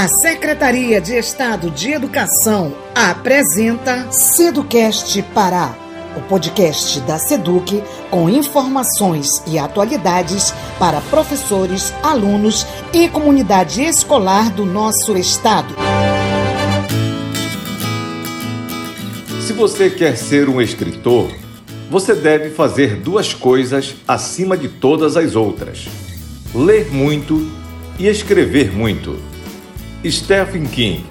A Secretaria de Estado de Educação apresenta Seducast Pará, o podcast da Seduc com informações e atualidades para professores, alunos e comunidade escolar do nosso estado. Se você quer ser um escritor, você deve fazer duas coisas acima de todas as outras: ler muito e escrever muito. Stephen King.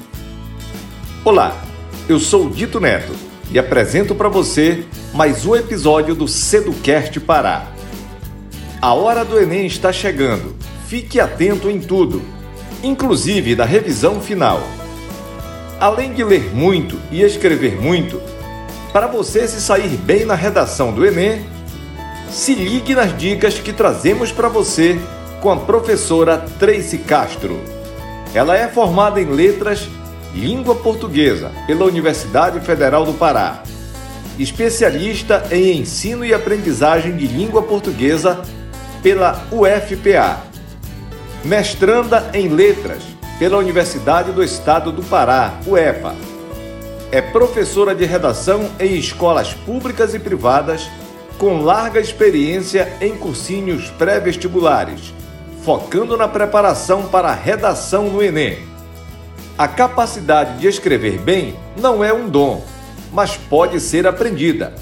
Olá, eu sou Dito Neto e apresento para você mais um episódio do Seducast Pará. A hora do Enem está chegando. Fique atento em tudo, inclusive da revisão final. Além de ler muito e escrever muito, para você se sair bem na redação do Enem, se ligue nas dicas que trazemos para você com a professora Tracy Castro. Ela é formada em Letras Língua Portuguesa pela Universidade Federal do Pará, especialista em Ensino e Aprendizagem de Língua Portuguesa pela UFPA, mestranda em Letras pela Universidade do Estado do Pará, UEPA é professora de redação em escolas públicas e privadas, com larga experiência em cursinhos pré-vestibulares, focando na preparação para a redação no Enem. A capacidade de escrever bem não é um dom, mas pode ser aprendida.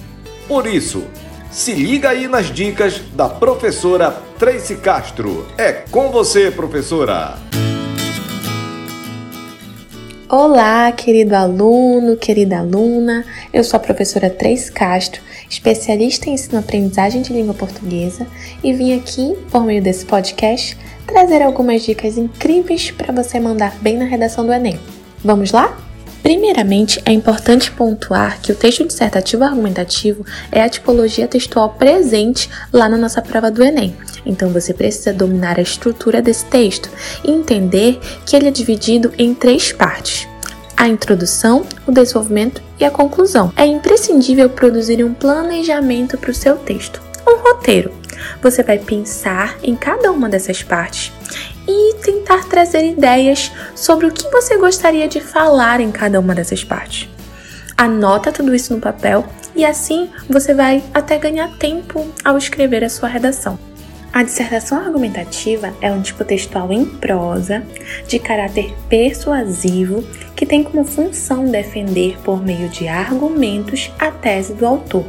Por isso, se liga aí nas dicas da professora Tracy Castro. É com você, professora! Olá, querido aluno, querida aluna. Eu sou a professora Três Castro, especialista em ensino-aprendizagem de língua portuguesa, e vim aqui, por meio desse podcast, trazer algumas dicas incríveis para você mandar bem na redação do Enem. Vamos lá? Primeiramente, é importante pontuar que o texto dissertativo argumentativo é a tipologia textual presente lá na nossa prova do Enem. Então você precisa dominar a estrutura desse texto e entender que ele é dividido em três partes: a introdução, o desenvolvimento e a conclusão. É imprescindível produzir um planejamento para o seu texto, um roteiro. Você vai pensar em cada uma dessas partes e tentar trazer ideias sobre o que você gostaria de falar em cada uma dessas partes. Anota tudo isso no papel e assim você vai até ganhar tempo ao escrever a sua redação. A dissertação argumentativa é um tipo textual em prosa, de caráter persuasivo, que tem como função defender por meio de argumentos a tese do autor,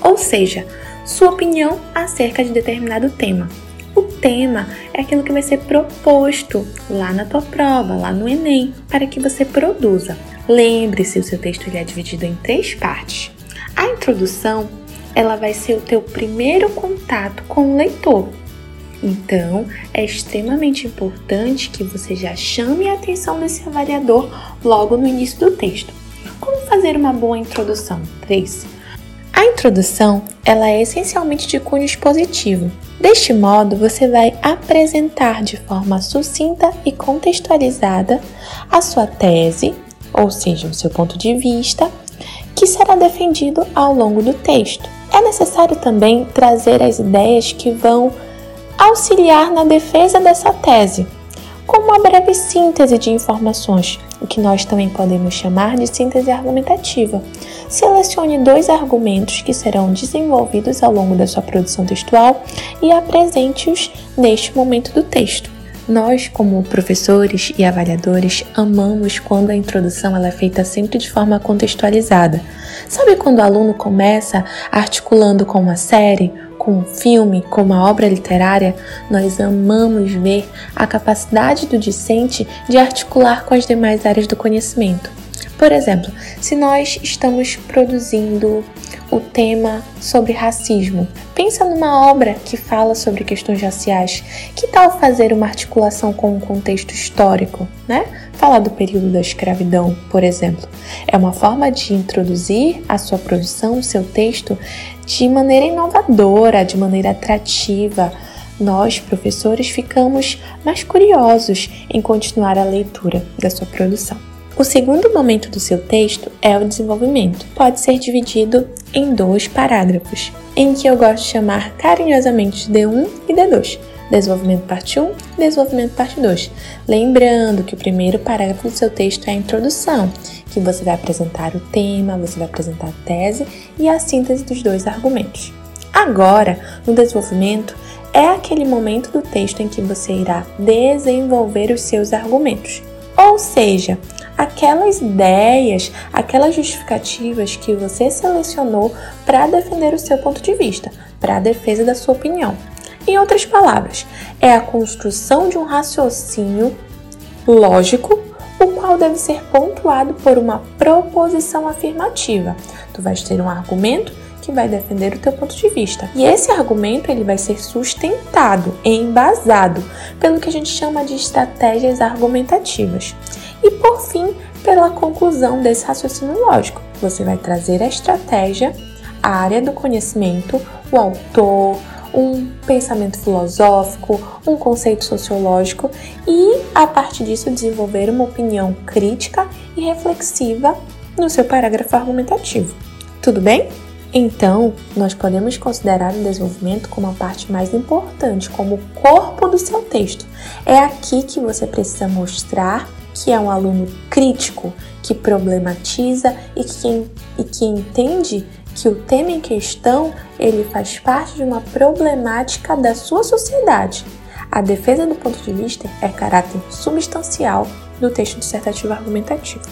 ou seja, sua opinião acerca de determinado tema. O tema é aquilo que vai ser proposto lá na tua prova, lá no Enem, para que você produza. Lembre-se, o seu texto ele é dividido em três partes. A introdução, ela vai ser o teu primeiro contato com o leitor, então, é extremamente importante que você já chame a atenção desse avaliador logo no início do texto. Como fazer uma boa introdução? 3. A introdução, ela é essencialmente de cunho expositivo. Deste modo, você vai apresentar de forma sucinta e contextualizada a sua tese, ou seja, o seu ponto de vista, que será defendido ao longo do texto. É necessário também trazer as ideias que vão auxiliar na defesa dessa tese, com uma breve síntese de informações, o que nós também podemos chamar de síntese argumentativa. Selecione dois argumentos que serão desenvolvidos ao longo da sua produção textual e apresente-os neste momento do texto. Nós, como professores e avaliadores, amamos quando a introdução ela é feita sempre de forma contextualizada. Sabe quando o aluno começa articulando com uma série com um filme, com uma obra literária, nós amamos ver a capacidade do discente de articular com as demais áreas do conhecimento. Por exemplo, se nós estamos produzindo o tema sobre racismo, pensa numa obra que fala sobre questões raciais. Que tal fazer uma articulação com um contexto histórico, né? Falar do período da escravidão, por exemplo. É uma forma de introduzir a sua produção, o seu texto, de maneira inovadora, de maneira atrativa. Nós, professores, ficamos mais curiosos em continuar a leitura da sua produção. O segundo momento do seu texto é o desenvolvimento. Pode ser dividido em dois parágrafos, em que eu gosto de chamar carinhosamente de D1 e D2. Desenvolvimento parte 1, desenvolvimento parte 2. Lembrando que o primeiro parágrafo do seu texto é a introdução, que você vai apresentar o tema, você vai apresentar a tese e a síntese dos dois argumentos. Agora, no desenvolvimento, é aquele momento do texto em que você irá desenvolver os seus argumentos. Ou seja, aquelas ideias, aquelas justificativas que você selecionou para defender o seu ponto de vista, para a defesa da sua opinião. Em outras palavras, é a construção de um raciocínio lógico, o qual deve ser pontuado por uma proposição afirmativa. Tu vais ter um argumento que vai defender o teu ponto de vista. E esse argumento ele vai ser sustentado, embasado pelo que a gente chama de estratégias argumentativas. E por fim, pela conclusão desse raciocínio lógico. Você vai trazer a estratégia, a área do conhecimento, o autor, um pensamento filosófico, um conceito sociológico e, a partir disso, desenvolver uma opinião crítica e reflexiva no seu parágrafo argumentativo. Tudo bem? Então, nós podemos considerar o desenvolvimento como a parte mais importante, como o corpo do seu texto. É aqui que você precisa mostrar que é um aluno crítico, que problematiza e que, e que entende que o tema em questão ele faz parte de uma problemática da sua sociedade. A defesa do ponto de vista é caráter substancial do texto dissertativo argumentativo.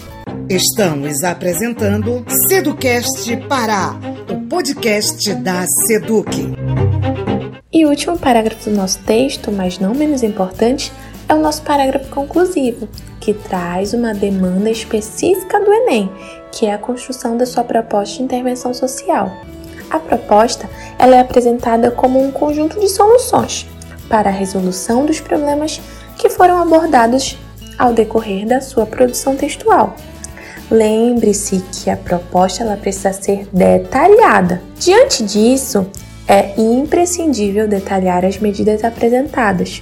Estamos apresentando Seducast Pará, o podcast da Seduc. E o último parágrafo do nosso texto, mas não menos importante, é o nosso parágrafo conclusivo, que traz uma demanda específica do Enem, que é a construção da sua proposta de intervenção social. A proposta ela é apresentada como um conjunto de soluções para a resolução dos problemas que foram abordados ao decorrer da sua produção textual. Lembre-se que a proposta ela precisa ser detalhada. Diante disso, é imprescindível detalhar as medidas apresentadas,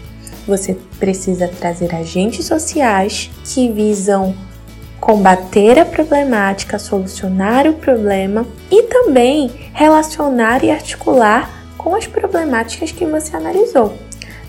você precisa trazer agentes sociais que visam combater a problemática, solucionar o problema e também relacionar e articular com as problemáticas que você analisou.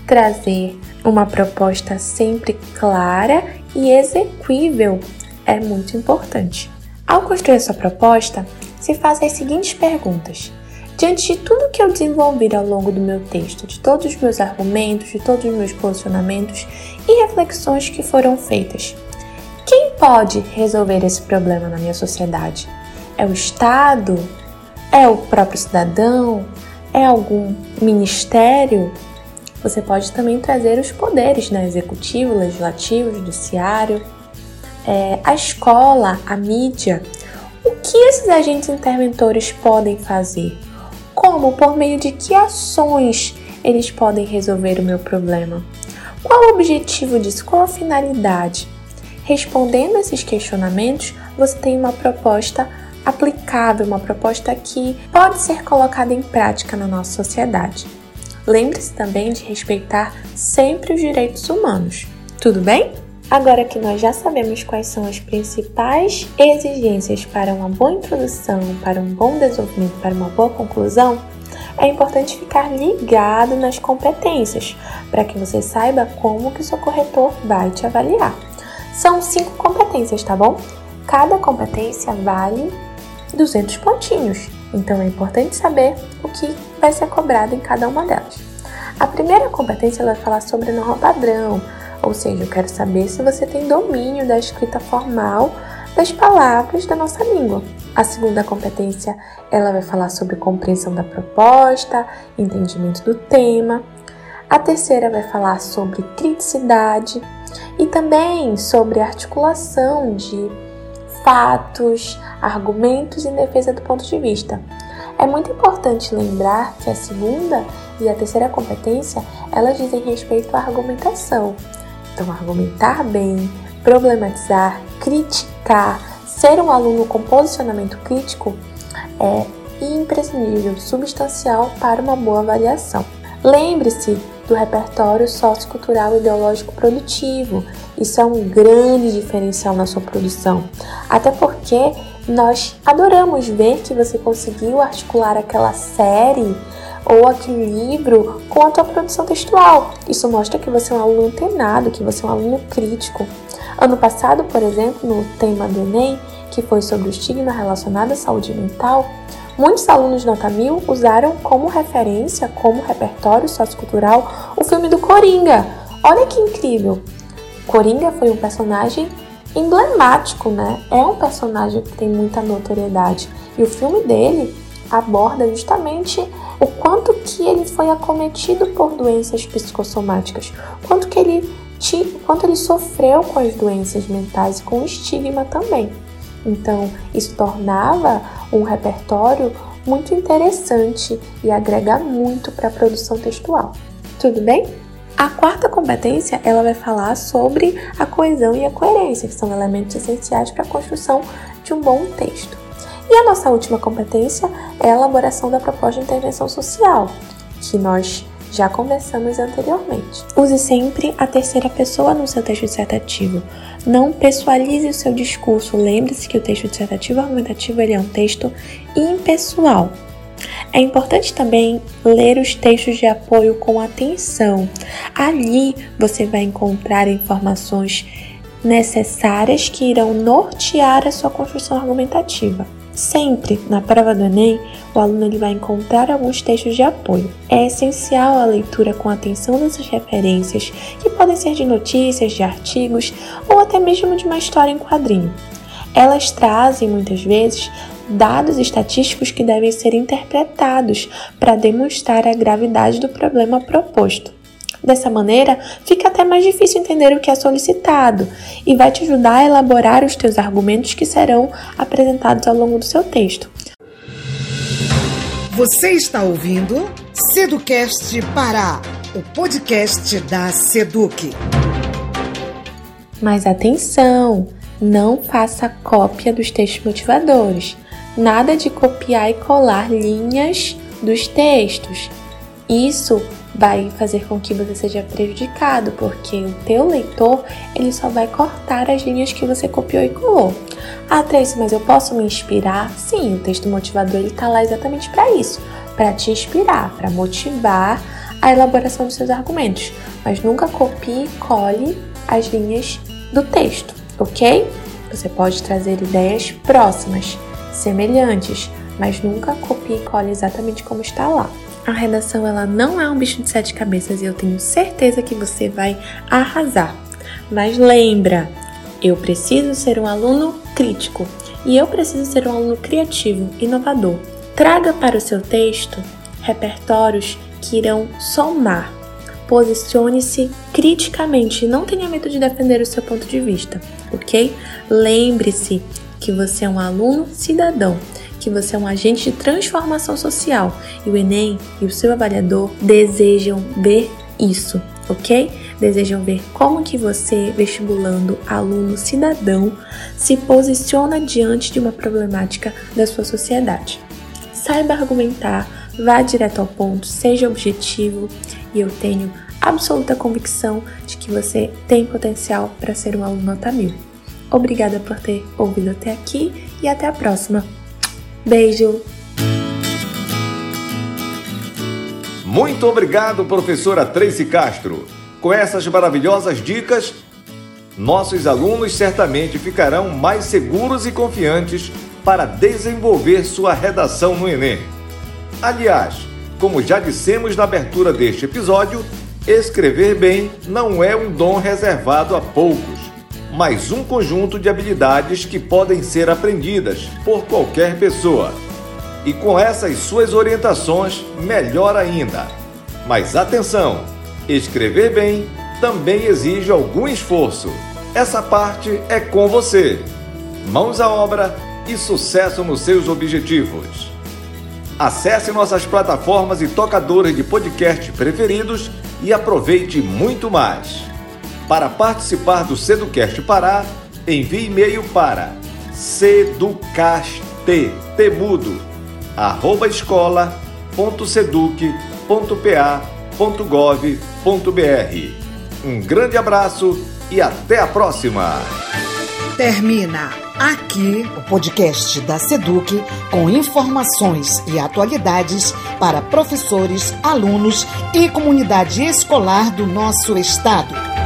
Trazer uma proposta sempre clara e execuível é muito importante. Ao construir sua proposta, se faz as seguintes perguntas: Diante de tudo que eu desenvolvi ao longo do meu texto, de todos os meus argumentos, de todos os meus posicionamentos e reflexões que foram feitas, quem pode resolver esse problema na minha sociedade? É o Estado? É o próprio cidadão? É algum ministério? Você pode também trazer os poderes, né? Executivo, legislativo, judiciário, é, a escola, a mídia. O que esses agentes interventores podem fazer? Como? Por meio de que ações eles podem resolver o meu problema? Qual o objetivo disso? Qual a finalidade? Respondendo esses questionamentos, você tem uma proposta aplicável, uma proposta que pode ser colocada em prática na nossa sociedade. Lembre-se também de respeitar sempre os direitos humanos. Tudo bem? Agora que nós já sabemos quais são as principais exigências para uma boa introdução, para um bom desenvolvimento, para uma boa conclusão, é importante ficar ligado nas competências, para que você saiba como que o seu corretor vai te avaliar. São cinco competências, tá bom? Cada competência vale 200 pontinhos, então é importante saber o que vai ser cobrado em cada uma delas. A primeira competência vai falar sobre a norma padrão, ou seja, eu quero saber se você tem domínio da escrita formal das palavras da nossa língua. A segunda competência, ela vai falar sobre compreensão da proposta, entendimento do tema. A terceira vai falar sobre criticidade e também sobre articulação de fatos, argumentos em defesa do ponto de vista. É muito importante lembrar que a segunda e a terceira competência, elas dizem respeito à argumentação. Então, argumentar bem, problematizar, criticar, ser um aluno com posicionamento crítico é imprescindível, substancial para uma boa avaliação. Lembre-se do repertório sociocultural ideológico produtivo. Isso é um grande diferencial na sua produção. Até porque nós adoramos ver que você conseguiu articular aquela série ou a que livro com a tua produção textual. Isso mostra que você é um aluno antenado, que você é um aluno crítico. Ano passado, por exemplo, no tema do Enem, que foi sobre o estigma relacionado à saúde mental, muitos alunos nota mil usaram como referência, como repertório sociocultural, o filme do Coringa. Olha que incrível! Coringa foi um personagem emblemático, né? É um personagem que tem muita notoriedade. E o filme dele aborda justamente o quanto que ele foi acometido por doenças psicossomáticas, quanto que ele quanto ele sofreu com as doenças mentais e com o estigma também. Então, isso tornava um repertório muito interessante e agrega muito para a produção textual. Tudo bem? A quarta competência, ela vai falar sobre a coesão e a coerência, que são elementos essenciais para a construção de um bom texto. E a nossa última competência é a elaboração da proposta de intervenção social, que nós já conversamos anteriormente. Use sempre a terceira pessoa no seu texto dissertativo. Não pessoalize o seu discurso. Lembre-se que o texto dissertativo argumentativo ele é um texto impessoal. É importante também ler os textos de apoio com atenção. Ali você vai encontrar informações necessárias que irão nortear a sua construção argumentativa. Sempre na prova do Enem, o aluno ele vai encontrar alguns textos de apoio. É essencial a leitura com atenção dessas referências, que podem ser de notícias, de artigos ou até mesmo de uma história em quadrinho. Elas trazem muitas vezes dados estatísticos que devem ser interpretados para demonstrar a gravidade do problema proposto. Dessa maneira, fica até mais difícil entender o que é solicitado e vai te ajudar a elaborar os teus argumentos que serão apresentados ao longo do seu texto. Você está ouvindo Seducast Pará, o podcast da Seduc. Mas atenção, não faça cópia dos textos motivadores. Nada de copiar e colar linhas dos textos. Isso vai fazer com que você seja prejudicado, porque o teu leitor ele só vai cortar as linhas que você copiou e colou. Ah, Tracy, mas eu posso me inspirar? Sim, o texto motivador ele está lá exatamente para isso, para te inspirar, para motivar a elaboração dos seus argumentos. Mas nunca copie e cole as linhas do texto, ok? Você pode trazer ideias próximas, semelhantes, mas nunca copie e cole exatamente como está lá. A redação ela não é um bicho de sete cabeças e eu tenho certeza que você vai arrasar. Mas lembra, eu preciso ser um aluno crítico e eu preciso ser um aluno criativo, inovador. Traga para o seu texto repertórios que irão somar. Posicione-se criticamente, não tenha medo de defender o seu ponto de vista, ok? Lembre-se que você é um aluno cidadão que você é um agente de transformação social e o Enem e o seu avaliador desejam ver isso, ok? Desejam ver como que você, vestibulando aluno cidadão, se posiciona diante de uma problemática da sua sociedade. Saiba argumentar, vá direto ao ponto, seja objetivo e eu tenho absoluta convicção de que você tem potencial para ser um aluno nota mil. Obrigada por ter ouvido até aqui e até a próxima! Beijo! Muito obrigado, professora Tracy Castro. Com essas maravilhosas dicas, nossos alunos certamente ficarão mais seguros e confiantes para desenvolver sua redação no Enem. Aliás, como já dissemos na abertura deste episódio, escrever bem não é um dom reservado a poucos mas um conjunto de habilidades que podem ser aprendidas por qualquer pessoa. E com essas suas orientações, melhor ainda. Mas atenção! Escrever bem também exige algum esforço. Essa parte é com você. Mãos à obra e sucesso nos seus objetivos. Acesse nossas plataformas e tocadores de podcast preferidos e aproveite muito mais. Para participar do Seducast Pará, envie e-mail para seducaste, temudo, arroba escola.seduc.pa.gov.br. Um grande abraço e até a próxima! Termina aqui o podcast da Seduc com informações e atualidades para professores, alunos e comunidade escolar do nosso estado.